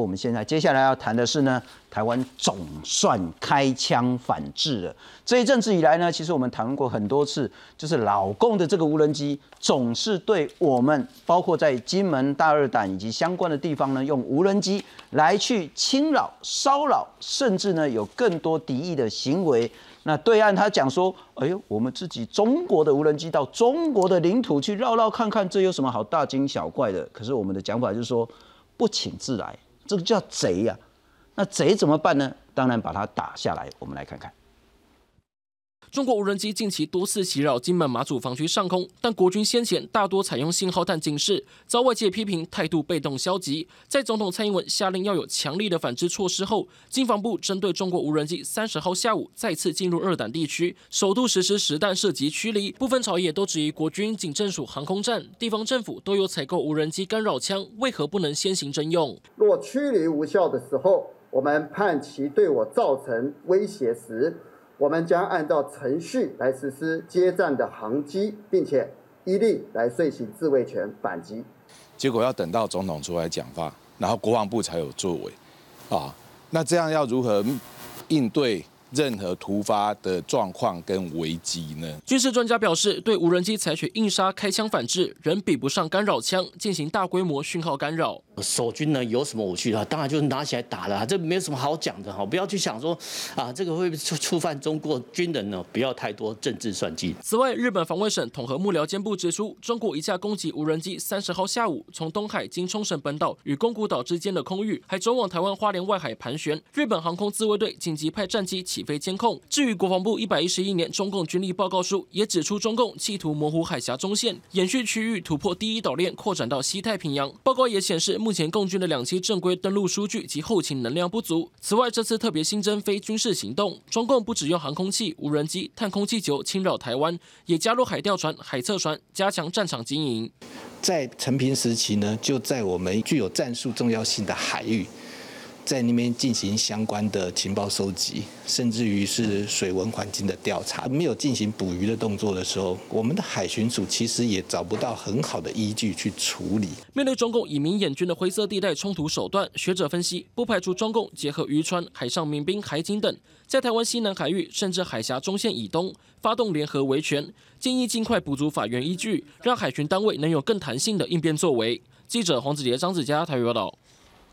我们现在接下来要谈的是呢，台湾总算开枪反制了。这一阵子以来呢，其实我们谈过很多次，就是老共的这个无人机总是对我们，包括在金门、大二胆以及相关的地方呢，用无人机来去侵扰、骚扰，甚至呢有更多敌意的行为。那对岸他讲说，哎呦，我们自己中国的无人机到中国的领土去绕绕看看，这有什么好大惊小怪的？可是我们的讲法就是说，不请自来。这个叫贼呀，那贼怎么办呢？当然把它打下来。我们来看看。中国无人机近期多次袭扰金门马祖防区上空，但国军先前大多采用信号弹警示，遭外界批评态度被动消极。在总统蔡英文下令要有强力的反制措施后，经防部针对中国无人机三十号下午再次进入二胆地区，首度实施实弹射击驱离。部分朝野都质疑国军警政署航空站、地方政府都有采购无人机干扰枪，为何不能先行征用？若驱离无效的时候，我们判其对我造成威胁时。我们将按照程序来实施接战的航机，并且一律来遂行自卫权反击。结果要等到总统出来讲话，然后国防部才有作为，啊，那这样要如何应对？任何突发的状况跟危机呢？军事专家表示，对无人机采取硬杀开枪反制，仍比不上干扰枪进行大规模讯号干扰。守军呢有什么武器的话，当然就是拿起来打了，这没有什么好讲的哈。不要去想说啊，这个会触触犯中国军人呢，不要太多政治算计。此外，日本防卫省统合幕僚监部指出，中国一架攻击无人机三十号下午从东海经冲绳本岛与宫古岛之间的空域，还转往台湾花莲外海盘旋。日本航空自卫队紧急派战机。起飞监控。至于国防部一百一十一年中共军力报告书，也指出中共企图模糊海峡中线，延续区域突破第一岛链，扩展到西太平洋。报告也显示，目前共军的两栖正规登陆数据及后勤能量不足。此外，这次特别新增非军事行动，中共不只用航空器、无人机、探空气球侵扰台湾，也加入海钓船、海测船，加强战场经营。在成平时期呢，就在我们具有战术重要性的海域。在那边进行相关的情报收集，甚至于是水文环境的调查，没有进行捕鱼的动作的时候，我们的海巡署其实也找不到很好的依据去处理。面对中共以民演军的灰色地带冲突手段，学者分析，不排除中共结合渔船、海上民兵、海警等，在台湾西南海域甚至海峡中线以东发动联合维权，建议尽快补足法源依据，让海巡单位能有更弹性的应变作为。记者黄子杰、张子佳台语报道。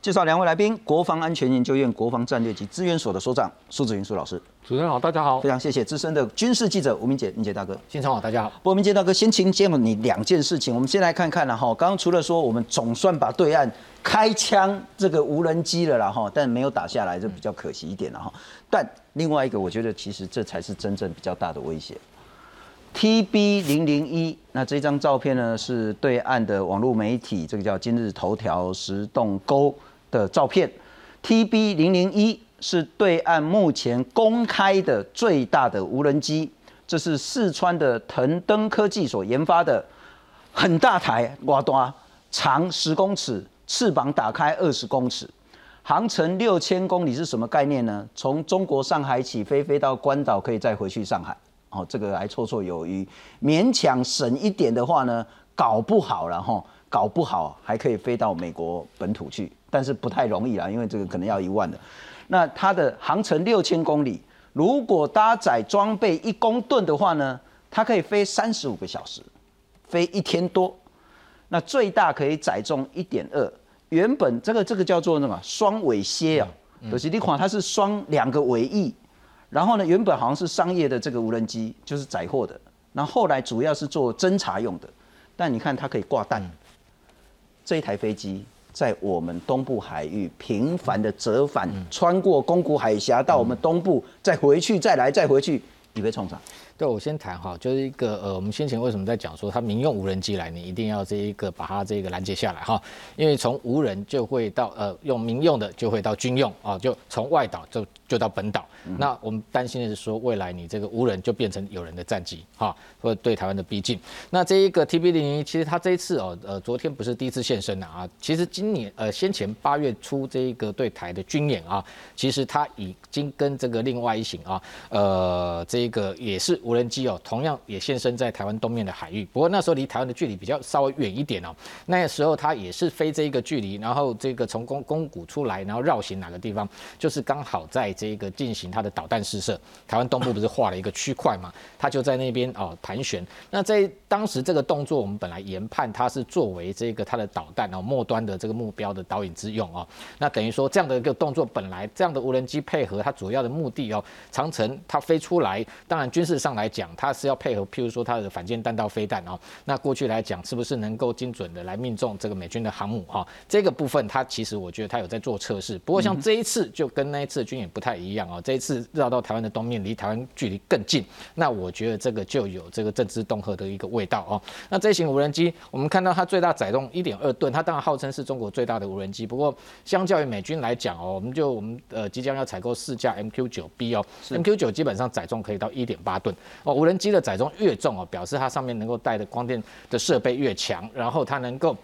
介绍两位来宾，国防安全研究院国防战略及资源所的所长苏子云苏老师。主持人好，大家好，非常谢谢资深的军事记者吴明杰，明杰大哥。现场好，大家好。不过明杰大哥，先请教你两件事情。我们先来看看了哈，刚刚除了说我们总算把对岸开枪这个无人机了啦哈，但没有打下来，这比较可惜一点了哈。但另外一个，我觉得其实这才是真正比较大的威胁。TB 零零一，那这张照片呢是对岸的网络媒体，这个叫今日头条石洞沟。的照片，TB 零零一是对岸目前公开的最大的无人机，这是四川的腾登科技所研发的，很大台，哇多，长十公尺，翅膀打开二十公尺，航程六千公里是什么概念呢？从中国上海起飞，飞到关岛可以再回去上海，哦，这个还绰绰有余，勉强省一点的话呢，搞不好了哈，搞不好还可以飞到美国本土去。但是不太容易啦，因为这个可能要一万的。那它的航程六千公里，如果搭载装备一公吨的话呢，它可以飞三十五个小时，飞一天多。那最大可以载重一点二。原本这个这个叫做什么双尾蝎啊，就是你看它是双两个尾翼。然后呢，原本好像是商业的这个无人机，就是载货的。那后来主要是做侦察用的。但你看它可以挂弹，这一台飞机。在我们东部海域频繁的折返，穿过宫古海峡到我们东部，再回去，再来，再回去，你被冲上。对，我先谈哈，就是一个呃，我们先前为什么在讲说，它民用无人机来，你一定要这一个把它这个拦截下来哈，因为从无人就会到呃用民用的就会到军用啊，就从外岛就就到本岛。那我们担心的是说，未来你这个无人就变成有人的战机哈，或者对台湾的逼近。那这一个 TB 零一，其实它这一次哦，呃，昨天不是第一次现身了啊，其实今年呃先前八月初这一个对台的军演啊，其实它已经跟这个另外一型啊，呃，这这个也是无。人机哦，同样也现身在台湾东面的海域。不过那时候离台湾的距离比较稍微远一点哦。那时候它也是飞这一个距离，然后这个从宫宫谷出来，然后绕行哪个地方，就是刚好在这个进行它的导弹试射。台湾东部不是画了一个区块嘛？它就在那边哦盘旋。那在当时这个动作，我们本来研判它是作为这个它的导弹哦末端的这个目标的导引之用哦。那等于说这样的一个动作，本来这样的无人机配合它主要的目的哦，长城它飞出来，当然军事上来讲，它是要配合，譬如说它的反舰弹道飞弹哦。那过去来讲，是不是能够精准的来命中这个美军的航母哈？这个部分它其实我觉得它有在做测试。不过像这一次就跟那一次的军演不太一样哦，这一次绕到台湾的东面，离台湾距离更近。那我觉得这个就有这个政治恫吓的一个味道哦。那这型无人机，我们看到它最大载重一点二吨，它当然号称是中国最大的无人机。不过相较于美军来讲哦，我们就我们呃即将要采购四架 MQ 九 B 哦，MQ 九基本上载重可以到一点八吨哦。无人机的载重越重哦，表示它上面能够带的光电的设备越强，然后它能够。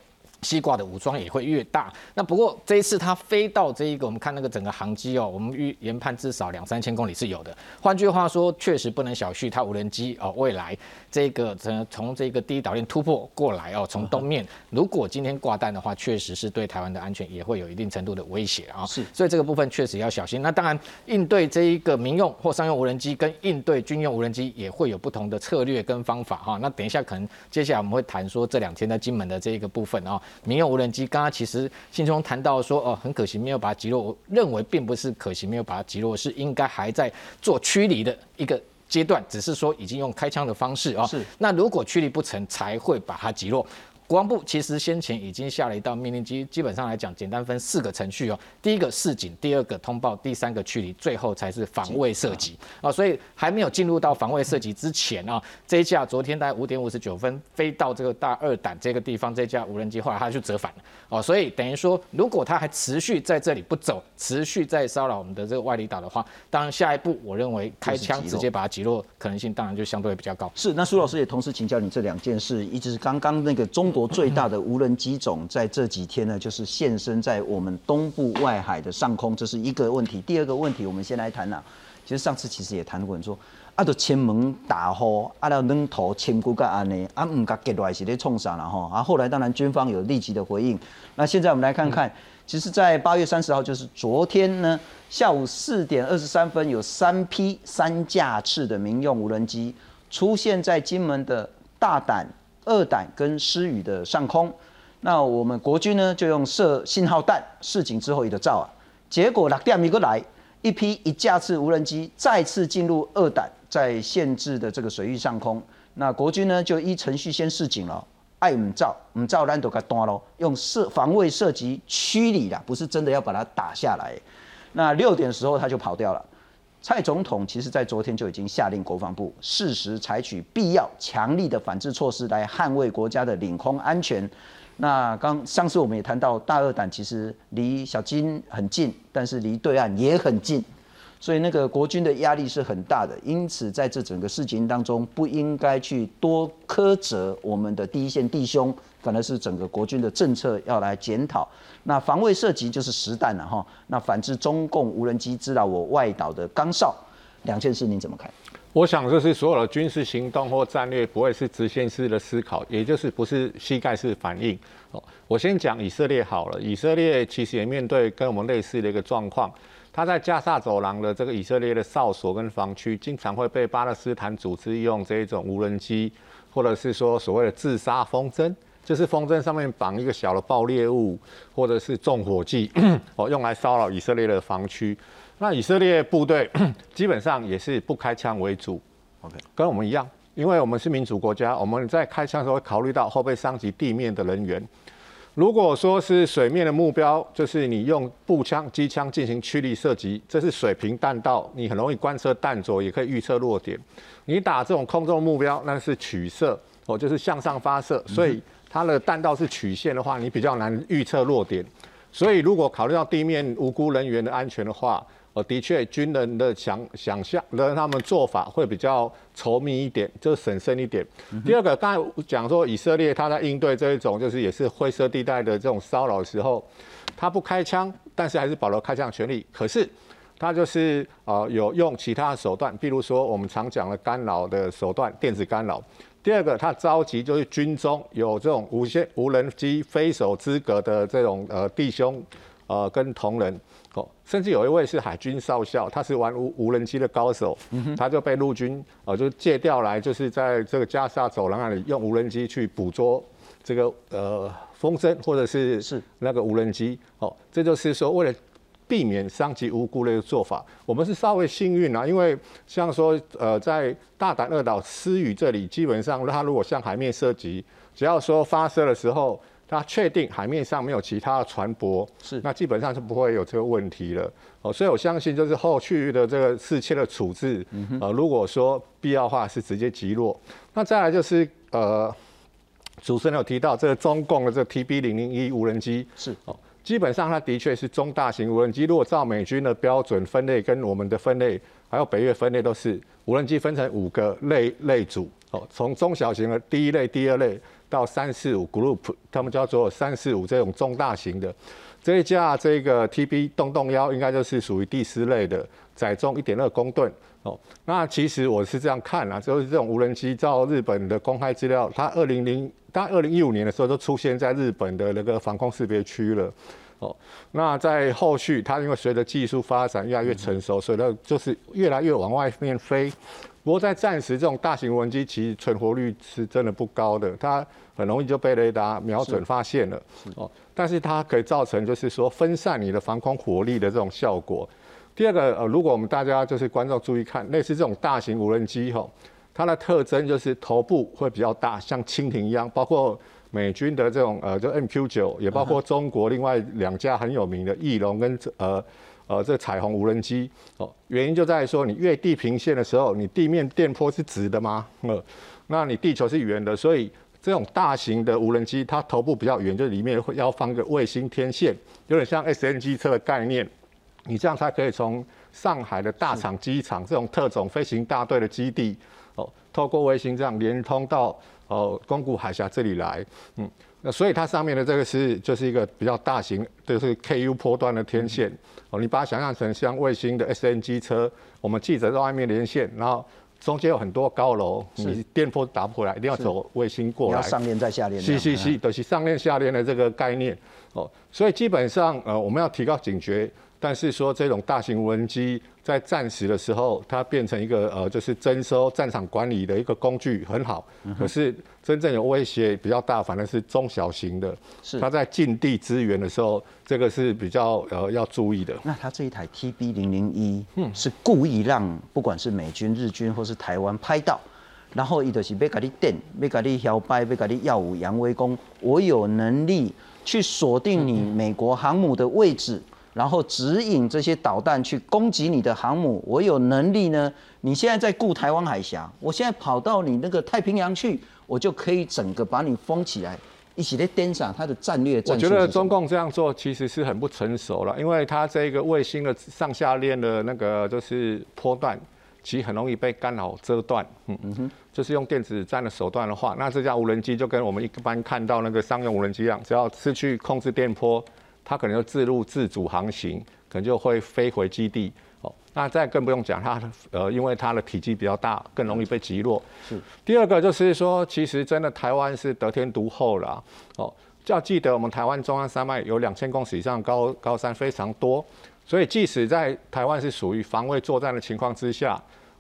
西瓜的武装也会越大。那不过这一次它飞到这一个，我们看那个整个航机哦，我们预研判至少两三千公里是有的。换句话说，确实不能小觑它无人机哦，未来这个从从这个第一岛链突破过来哦，从东面，如果今天挂弹的话，确实是对台湾的安全也会有一定程度的威胁啊。是，所以这个部分确实要小心。那当然，应对这一个民用或商用无人机跟应对军用无人机也会有不同的策略跟方法哈。那等一下可能接下来我们会谈说这两天在金门的这一个部分啊。民用无人机，刚刚其实信中谈到说，哦，很可惜没有把它击落。我认为并不是可惜没有把它击落，是应该还在做驱离的一个阶段，只是说已经用开枪的方式啊。是。那如果驱离不成，才会把它击落。国防部其实先前已经下了一道命令，基基本上来讲，简单分四个程序哦。第一个示警，第二个通报，第三个驱离，最后才是防卫射击啊。所以还没有进入到防卫射击之前啊，这一架昨天大概五点五十九分飞到这个大二胆这个地方，这架无人机后来它就折返了哦。所以等于说，如果它还持续在这里不走，持续在骚扰我们的这个外离岛的话，当然下一步我认为开枪直接把它击落可能性当然就相对比较高。是，那苏老师也同时请教你这两件事，一直是刚刚那个中国。国最大的无人机种在这几天呢，就是现身在我们东部外海的上空，这是一个问题。第二个问题，我们先来谈呐。其实上次其实也谈过，说啊，都前门打火，啊，了扔头千骨个安尼，啊，唔甲结来是咧冲啥了哈。啊，后来当然军方有立即的回应。那现在我们来看看，其实，在八月三十号，就是昨天呢，下午四点二十三分，有三批三架次的民用无人机出现在金门的大胆。二胆跟施雨的上空，那我们国军呢就用射信号弹示警之后一个照啊，结果六点一个来一批一架次无人机再次进入二胆在限制的这个水域上空，那国军呢就依程序先示警了，爱唔照唔照咱都给断咯，用射防卫射击驱离啦，不是真的要把它打下来。那六点的时候他就跑掉了。蔡总统其实在昨天就已经下令国防部适时采取必要强力的反制措施来捍卫国家的领空安全。那刚上次我们也谈到大二胆其实离小金很近，但是离对岸也很近，所以那个国军的压力是很大的。因此在这整个事情当中，不应该去多苛责我们的第一线弟兄。反而是整个国军的政策要来检讨。那防卫射击就是实弹了哈。那反制中共无人机知道我外岛的钢哨，两件事您怎么看？我想这是所有的军事行动或战略不会是直线式的思考，也就是不是膝盖式反应。哦，我先讲以色列好了。以色列其实也面对跟我们类似的一个状况，他在加沙走廊的这个以色列的哨所跟防区，经常会被巴勒斯坦组织用这一种无人机，或者是说所谓的自杀风筝。就是风筝上面绑一个小的爆裂物，或者是重火器，哦，用来骚扰以色列的防区。那以色列部队 基本上也是不开枪为主，OK，跟我们一样，因为我们是民主国家，我们在开枪的时候会考虑到会不会伤及地面的人员。如果说是水面的目标，就是你用步枪、机枪进行驱离射击，这是水平弹道，你很容易观测弹着，也可以预测落点。你打这种空中目标，那是取射，哦，就是向上发射，所以。它的弹道是曲线的话，你比较难预测落点。所以如果考虑到地面无辜人员的安全的话，呃，的确军人的想想象的他们做法会比较稠密一点，就审慎一点。第二个，刚才讲说以色列他在应对这一种就是也是灰色地带的这种骚扰的时候，他不开枪，但是还是保留开枪权利。可是他就是呃有用其他的手段，比如说我们常讲的干扰的手段，电子干扰。第二个，他召集就是军中有这种无线无人机飞手资格的这种呃弟兄，呃跟同仁，哦，甚至有一位是海军少校，他是玩无无人机的高手，他就被陆军呃就借调来，就是在这个加沙走廊那里用无人机去捕捉这个呃风筝或者是是。那个无人机，哦，这就是说为了。避免伤及无辜的一个做法，我们是稍微幸运啊，因为像说，呃，在大胆二岛私语这里，基本上它如果向海面射击，只要说发射的时候，它确定海面上没有其他的船舶，是那基本上是不会有这个问题了。哦，所以我相信就是后续的这个事切的处置，呃，如果说必要的话是直接击落。那再来就是呃，主持人有提到这个中共的这个 TB 零零一无人机是哦。基本上，它的确是中大型无人机。如果照美军的标准分类，跟我们的分类，还有北约分类，都是无人机分成五个类类组哦。从中小型的第一类、第二类到三四五 group，他们叫做三四五这种中大型的。这一架这个 TB 洞洞幺应该就是属于第四类的，载重一点二公吨哦。那其实我是这样看啊，就是这种无人机，照日本的公开资料，它二零零。它二零一五年的时候，都出现在日本的那个防空识别区了。哦，那在后续，它因为随着技术发展越来越成熟，所以它就是越来越往外面飞。不过在暂时，这种大型无人机其实存活率是真的不高的，它很容易就被雷达瞄准发现了。哦，但是它可以造成就是说分散你的防空火力的这种效果。第二个，呃，如果我们大家就是观众注意看，类似这种大型无人机，吼。它的特征就是头部会比较大，像蜻蜓一样，包括美军的这种呃，就 MQ 九，也包括中国另外两架很有名的翼龙跟呃呃这彩虹无人机哦。原因就在于说，你越地平线的时候，你地面电波是直的吗？呃，那你地球是圆的，所以这种大型的无人机，它头部比较圆，就里面会要放个卫星天线，有点像 SNG 车的概念，你这样才可以从上海的大厂机场这种特种飞行大队的基地。哦透过卫星这样连通到哦宫古海峡这里来，嗯，那所以它上面的这个是就是一个比较大型，就是 KU 波段的天线哦，你把它想象成像卫星的 SNG 车，我们记者在外面连线，然后中间有很多高楼，你电波打不回来，一定要走卫星过来，要上链再下链，是是是，都是上链下链的这个概念哦，所以基本上呃我们要提高警觉。但是说这种大型无人机在战时的时候，它变成一个呃，就是征收战场管理的一个工具，很好。可是真正有威胁比较大，反正是中小型的。是它在近地支援的时候，这个是比较呃要注意的。那它这一台 TB 零零一，嗯，是故意让不管是美军、日军或是台湾拍到，然后伊就是要给你电，要给你摇摆，要给你耀武扬威，功我有能力去锁定你美国航母的位置。然后指引这些导弹去攻击你的航母，我有能力呢。你现在在顾台湾海峡，我现在跑到你那个太平洋去，我就可以整个把你封起来，一起来盯上它的战略。我觉得中共这样做其实是很不成熟了，因为它这个卫星的上下链的那个就是波段，其实很容易被干扰遮断。嗯嗯哼，就是用电子战的手段的话，那这架无人机就跟我们一般看到那个商用无人机一样，只要失去控制电波。它可能就自入自主航行，可能就会飞回基地。哦，那再更不用讲，它呃，因为它的体积比较大，更容易被击落。是。第二个就是说，其实真的台湾是得天独厚了。哦，要记得我们台湾中央山脉有两千公尺以上高高山非常多，所以即使在台湾是属于防卫作战的情况之下，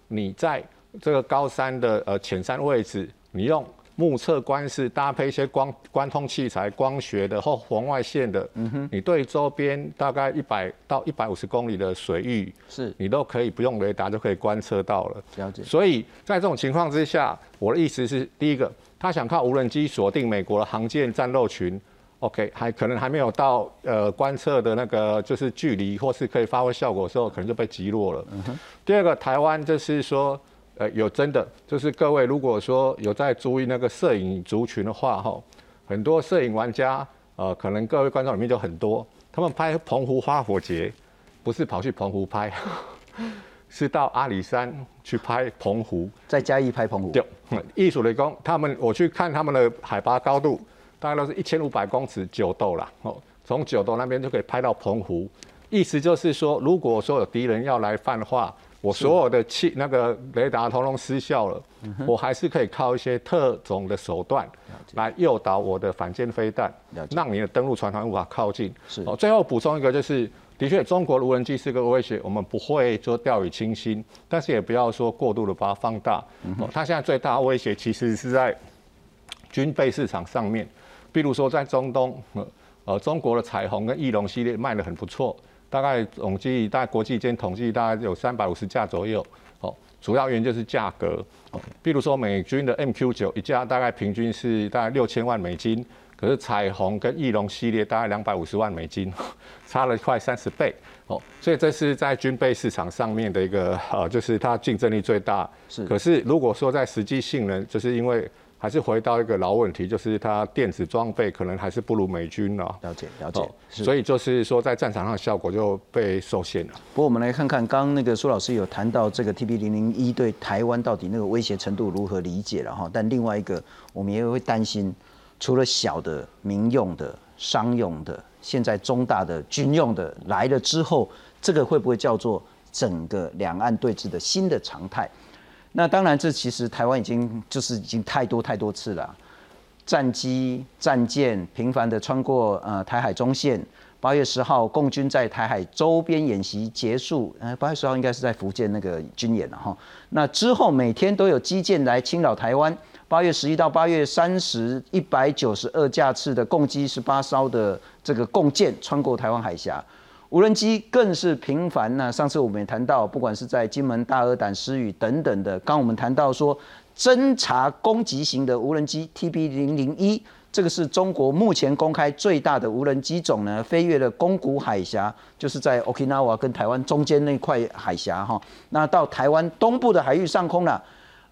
你在这个高山的呃浅山位置，你用。目测观视搭配一些光光通器材、光学的或红外线的，嗯哼，你对周边大概一百到一百五十公里的水域，是你都可以不用雷达就可以观测到了。了解。所以在这种情况之下，我的意思是，第一个，他想靠无人机锁定美国的航舰战斗群，OK，还可能还没有到呃观测的那个就是距离或是可以发挥效果的时候，可能就被击落了。嗯哼。第二个，台湾就是说。呃，有真的，就是各位如果说有在注意那个摄影族群的话，哈，很多摄影玩家，呃，可能各位观众里面就很多，他们拍澎湖花火节，不是跑去澎湖拍，是到阿里山去拍澎湖，在嘉义拍澎湖。对，艺术雷公，他们我去看他们的海拔高度，大概都是一千五百公尺九斗啦，哦，从九斗那边就可以拍到澎湖，意思就是说，如果说有敌人要来犯的话，我所有的气那个雷达通通失效了，我还是可以靠一些特种的手段来诱导我的反舰飞弹，让你的登陆船团无法靠近。是哦，最后补充一个，就是的确中国的无人机是个威胁，我们不会说掉以轻心，但是也不要说过度的把它放大。哦，它现在最大的威胁其实是在军备市场上面，比如说在中东，呃，呃中国的彩虹跟翼龙系列卖得很不错。大概统计，大概国际间统计，大概有三百五十架左右。哦，主要原因就是价格。哦，比如说美军的 MQ 九一架大概平均是大概六千万美金，可是彩虹跟翼龙系列大概两百五十万美金，差了快三十倍。哦，所以这是在军备市场上面的一个呃，就是它竞争力最大。是。可是如果说在实际性能，就是因为。还是回到一个老问题，就是它电子装备可能还是不如美军了。了解了解，所以就是说在战场上的效果就被受限了。不过我们来看看，刚刚那个苏老师有谈到这个 TB 零零一对台湾到底那个威胁程度如何理解了哈？但另外一个我们也会担心，除了小的民用的、商用的，现在中大的军用的来了之后，这个会不会叫做整个两岸对峙的新的常态？那当然，这其实台湾已经就是已经太多太多次了，战机、战舰频繁的穿过呃台海中线。八月十号，共军在台海周边演习结束，呃，八月十号应该是在福建那个军演了哈。那之后每天都有基舰来侵扰台湾。八月十一到八月三十，一百九十二架次的共机十八艘的这个共舰穿过台湾海峡。无人机更是频繁呢。上次我们也谈到，不管是在金门、大鹅胆、施雨等等的，刚我们谈到说，侦察攻击型的无人机 TB 零零一，这个是中国目前公开最大的无人机种呢，飞越了宫古海峡，就是在 Okinawa 跟台湾中间那块海峡哈，那到台湾东部的海域上空了。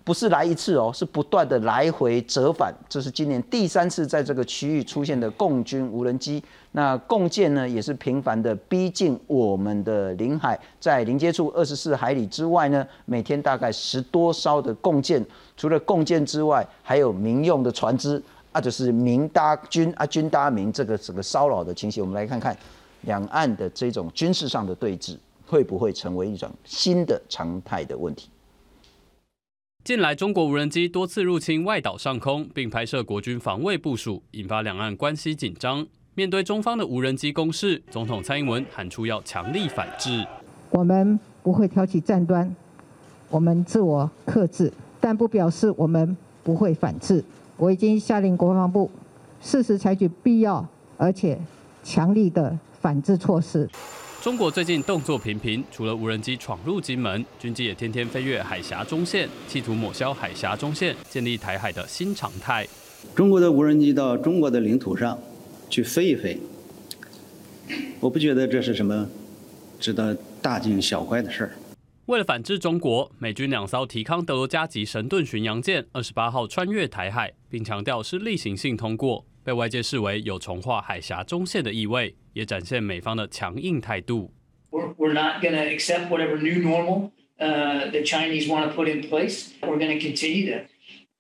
不是来一次哦，是不断的来回折返。这是今年第三次在这个区域出现的共军无人机。那共舰呢，也是频繁的逼近我们的领海，在临接处二十四海里之外呢，每天大概十多艘的共舰。除了共舰之外，还有民用的船只，啊，就是民搭军啊，军搭民这个整个骚扰的情形。我们来看看两岸的这种军事上的对峙，会不会成为一种新的常态的问题？近来，中国无人机多次入侵外岛上空，并拍摄国军防卫部署，引发两岸关系紧张。面对中方的无人机攻势，总统蔡英文喊出要强力反制。我们不会挑起战端，我们自我克制，但不表示我们不会反制。我已经下令国防部适时采取必要而且强力的反制措施。中国最近动作频频，除了无人机闯入金门，军机也天天飞越海峡中线，企图抹消海峡中线，建立台海的新常态。中国的无人机到中国的领土上去飞一飞，我不觉得这是什么值得大惊小怪的事儿。为了反制中国，美军两艘提康德罗加级神盾巡洋舰二十八号穿越台海，并强调是例行性通过。被外界视为有重划海峡中线的意味，也展现美方的强硬态度。We're we're not going to accept whatever new normal uh, the Chinese want to put in place. We're going to continue to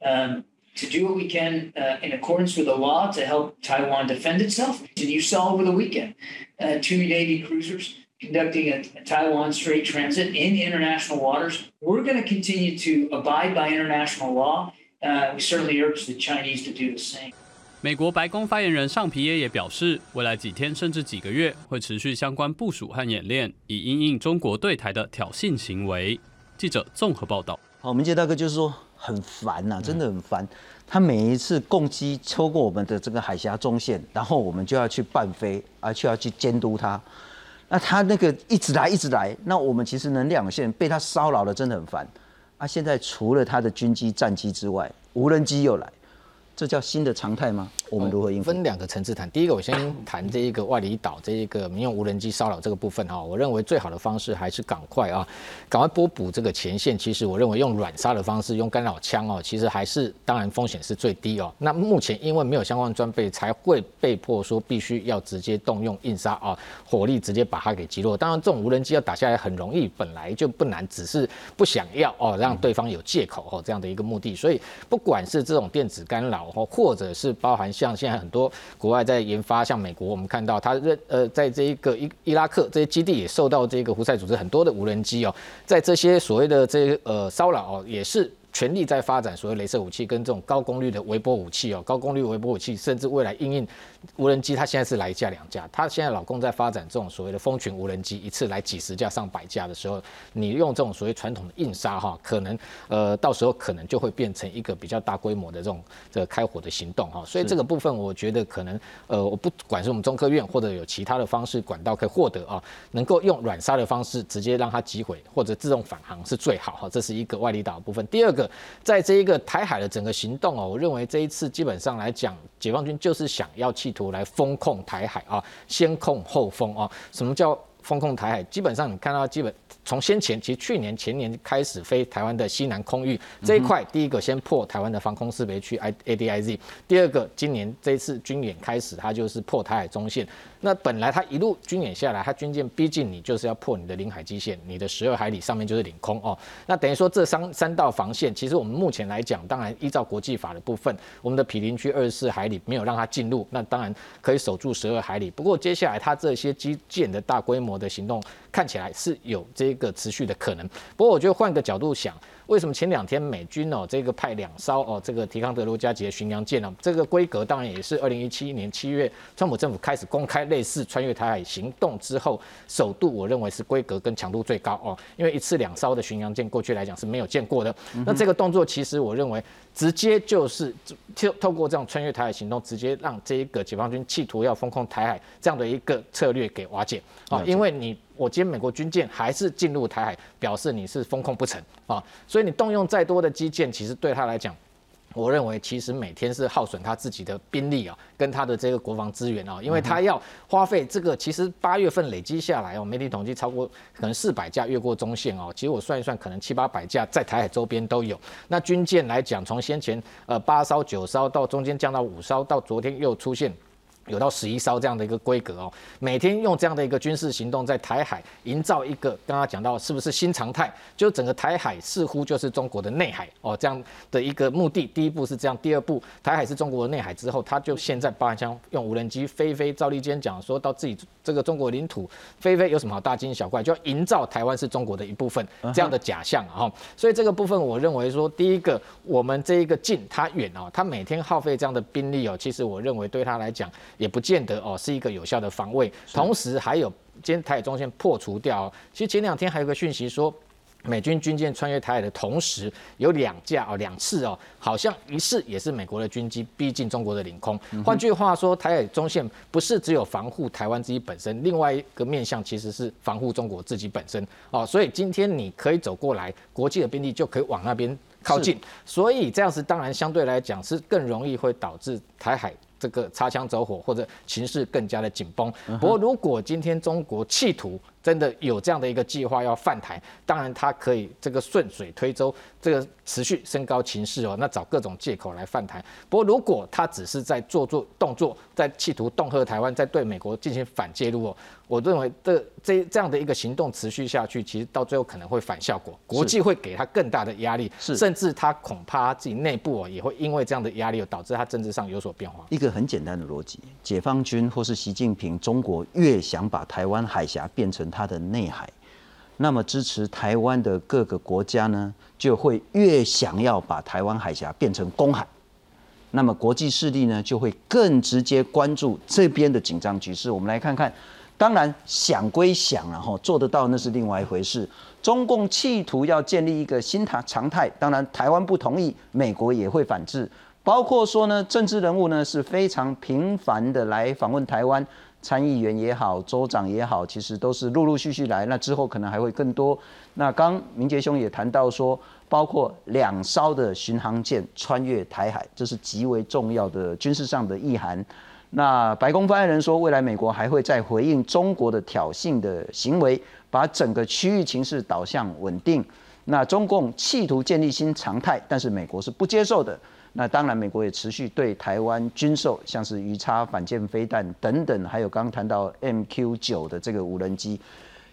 um, to do what we can uh, in accordance with the law to help Taiwan defend itself. And you saw over the weekend uh, two Navy cruisers conducting a, a Taiwan Strait transit in international waters. We're going to continue to abide by international law. Uh, we certainly urge the Chinese to do the same. 美国白宫发言人尚皮耶也表示，未来几天甚至几个月会持续相关部署和演练，以应应中国对台的挑衅行为。记者综合报道。好，我们接大哥就是说很烦呐，真的很烦。他每一次攻击超过我们的这个海峡中线，然后我们就要去伴飞，而且要去监督他。那他那个一直来一直来，那我们其实能两线被他骚扰的真的很烦。啊，现在除了他的军机、战机之外，无人机又来。这叫新的常态吗？我们如何应分两个层次谈。第一个，我先谈这一个外离岛这一个民用无人机骚扰这个部分哈。我认为最好的方式还是赶快啊，赶快拨补这个前线。其实我认为用软杀的方式，用干扰枪哦，其实还是当然风险是最低哦。那目前因为没有相关装备，才会被迫说必须要直接动用硬杀啊，火力直接把它给击落。当然，这种无人机要打下来很容易，本来就不难，只是不想要哦，让对方有借口哦这样的一个目的。所以不管是这种电子干扰。或者是包含像现在很多国外在研发，像美国，我们看到它认呃在这一个伊伊拉克这些基地也受到这个胡塞组织很多的无人机哦，在这些所谓的这呃骚扰哦，也是。全力在发展所谓镭射武器跟这种高功率的微波武器哦，高功率微波武器，甚至未来应用无人机，它现在是来一架两架。它现在老公在发展这种所谓的蜂群无人机，一次来几十架上百架的时候，你用这种所谓传统的硬杀哈，可能呃到时候可能就会变成一个比较大规模的这种这个开火的行动哈。所以这个部分我觉得可能呃我不管是我们中科院或者有其他的方式管道可以获得啊，能够用软杀的方式直接让它击毁或者自动返航是最好哈。这是一个外力岛部分。第二个。在这一个台海的整个行动哦，我认为这一次基本上来讲，解放军就是想要企图来封控台海啊，先控后封啊。什么叫封控台海？基本上你看到，基本从先前其实去年前年开始飞台湾的西南空域这一块，第一个先破台湾的防空识别区 I A D I Z，第二个今年这一次军演开始，它就是破台海中线。那本来它一路军演下来，它军舰逼近你，就是要破你的领海基线，你的十二海里上面就是领空哦。那等于说这三三道防线，其实我们目前来讲，当然依照国际法的部分，我们的毗邻区二十四海里没有让它进入，那当然可以守住十二海里。不过接下来它这些基建的大规模的行动，看起来是有这个持续的可能。不过我觉得换个角度想。为什么前两天美军哦这个派两艘哦这个提康德罗加级的巡洋舰呢？这个规格当然也是二零一七年七月川普政府开始公开类似穿越台海行动之后，首度我认为是规格跟强度最高哦，因为一次两艘的巡洋舰过去来讲是没有见过的。那这个动作其实我认为直接就是透透过这样穿越台海行动，直接让这一个解放军企图要封控台海这样的一个策略给瓦解啊，因为你。我今天美国军舰还是进入台海，表示你是封控不成啊，所以你动用再多的基建，其实对他来讲，我认为其实每天是耗损他自己的兵力啊，跟他的这个国防资源啊，因为他要花费这个，其实八月份累积下来哦，媒体统计超过可能四百架越过中线哦，其实我算一算，可能七八百架在台海周边都有。那军舰来讲，从先前呃八艘九艘到中间降到五艘，到昨天又出现。有到十一艘这样的一个规格哦，每天用这样的一个军事行动在台海营造一个，刚刚讲到是不是新常态？就整个台海似乎就是中国的内海哦，这样的一个目的。第一步是这样，第二步台海是中国的内海之后，他就现在包含像用无人机飞飞，赵立坚讲说到自己这个中国领土飞飞有什么好大惊小怪？就要营造台湾是中国的一部分这样的假象啊。所以这个部分我认为说，第一个我们这一个近它远哦，它每天耗费这样的兵力哦，其实我认为对他来讲。也不见得哦，是一个有效的防卫。同时还有，今天台海中线破除掉。其实前两天还有个讯息说，美军军舰穿越台海的同时，有两架哦，两次哦，好像一次也是美国的军机逼近中国的领空。换句话说，台海中线不是只有防护台湾自己本身，另外一个面向其实是防护中国自己本身哦。所以今天你可以走过来，国际的兵力就可以往那边靠近。所以这样子当然相对来讲是更容易会导致台海。这个擦枪走火或者情势更加的紧绷。不过，如果今天中国企图真的有这样的一个计划要犯台，当然他可以这个顺水推舟，这个持续升高情势哦，那找各种借口来犯台。不过，如果他只是在做做动作，在企图恫吓台湾，在对美国进行反介入哦，我认为这这这样的一个行动持续下去，其实到最后可能会反效果，国际会给他更大的压力，甚至他恐怕他自己内部哦也会因为这样的压力，导致他政治上有所变化。一个很简单的逻辑，解放军或是习近平，中国越想把台湾海峡变成它的内海，那么支持台湾的各个国家呢，就会越想要把台湾海峡变成公海，那么国际势力呢，就会更直接关注这边的紧张局势。我们来看看，当然想归想，然后做得到那是另外一回事。中共企图要建立一个新常常态，当然台湾不同意，美国也会反制。包括说呢，政治人物呢是非常频繁的来访问台湾，参议员也好，州长也好，其实都是陆陆续续来。那之后可能还会更多。那刚明杰兄也谈到说，包括两艘的巡航舰穿越台海，这是极为重要的军事上的意涵。那白宫发言人说，未来美国还会再回应中国的挑衅的行为，把整个区域情势导向稳定。那中共企图建立新常态，但是美国是不接受的。那当然，美国也持续对台湾军售，像是鱼叉反舰飞弹等等，还有刚谈到 MQ 九的这个无人机。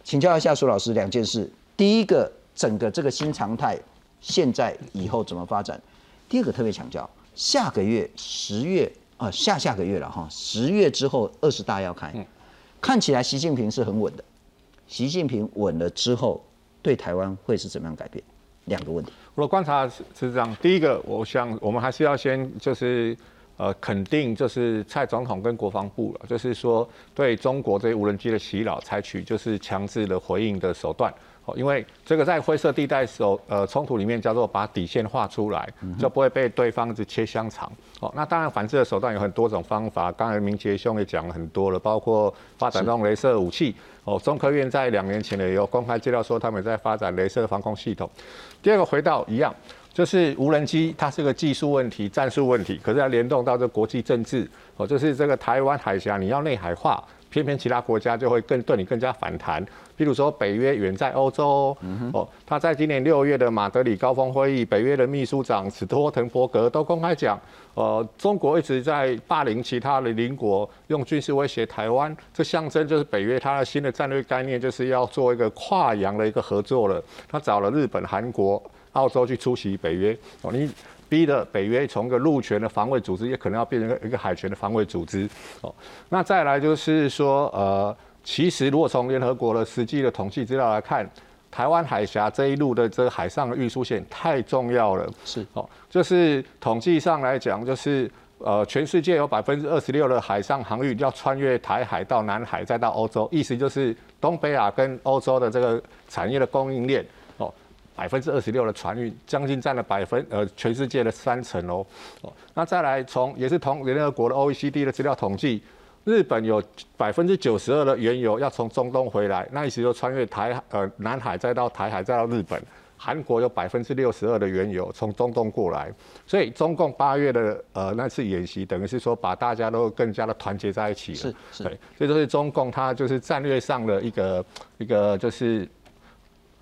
请教一下苏老师两件事：第一个，整个这个新常态现在以后怎么发展？第二个，特别强调下个月十月啊，下下个月了哈，十月之后二十大要开，看起来习近平是很稳的。习近平稳了之后，对台湾会是怎么样改变？两个问题。我的观察是是这样，第一个，我想我们还是要先就是呃肯定，就是蔡总统跟国防部了，就是说对中国这些无人机的洗脑，采取就是强制的回应的手段。哦，因为这个在灰色地带手呃冲突里面叫做把底线画出来，就不会被对方去切香肠。哦，那当然反制的手段有很多种方法，刚才明杰兄也讲了很多了，包括发展这种镭射武器。哦，中科院在两年前呢也有公开资料说他们在发展镭射防空系统。第二个回到一样，就是无人机它是个技术问题、战术问题，可是要联动到这国际政治。哦，就是这个台湾海峡你要内海化。偏偏其他国家就会更对你更加反弹，比如说北约远在欧洲，哦，他在今年六月的马德里高峰会议，北约的秘书长史托滕伯格都公开讲，呃，中国一直在霸凌其他的邻国，用军事威胁台湾，这象征就是北约它的新的战略概念就是要做一个跨洋的一个合作了，他找了日本、韩国、澳洲去出席北约，哦，你。逼的北约从个陆权的防卫组织，也可能要变成一个海权的防卫组织。哦，那再来就是说，呃，其实如果从联合国的实际的统计资料来看，台湾海峡这一路的这个海上的运输线太重要了。是哦，就是统计上来讲，就是呃，全世界有百分之二十六的海上航运要穿越台海到南海，再到欧洲，意思就是东北亚跟欧洲的这个产业的供应链。百分之二十六的船运，将近占了百分呃全世界的三成哦。哦，那再来从也是同联合国的 OECD 的资料统计，日本有百分之九十二的原油要从中东回来，那意思就穿越台呃南海再到台海再到日本。韩国有百分之六十二的原油从中东过来，所以中共八月的呃那次演习，等于是说把大家都更加的团结在一起了。是是，对，这就是中共它就是战略上的一个一个就是。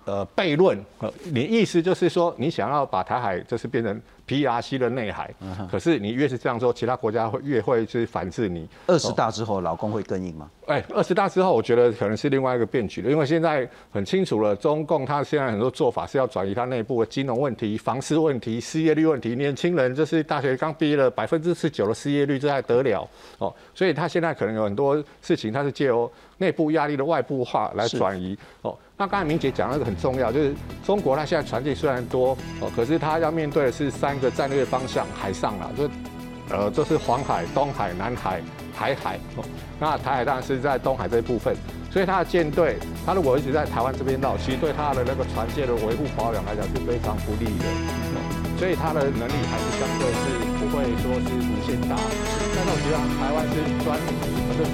呃，悖论，呃，你意思就是说，你想要把台海就是变成 P R C 的内海，可是你越是这样做，其他国家会越会去反制你。二十大之后，老公会更硬吗？哎，二十大之后，我觉得可能是另外一个变局了，因为现在很清楚了，中共他现在很多做法是要转移他内部的金融问题、房市问题、失业率问题。年轻人就是大学刚毕业了，百分之十九的失业率，这还得了哦？所以他现在可能有很多事情，他是借由内部压力的外部化来转移哦。那刚才明姐讲那个很重要，就是中国它现在船舰虽然多哦，可是它要面对的是三个战略方向，海上啊，就呃，这是黄海、东海、南海、台海哦。那台海当然是在东海这一部分，所以它的舰队，它如果一直在台湾这边绕，其实对它的那个船舰的维护保养来讲是非常不利的。所以它的能力还是相对是不会说是无限大。但是我觉得台湾是专，就是。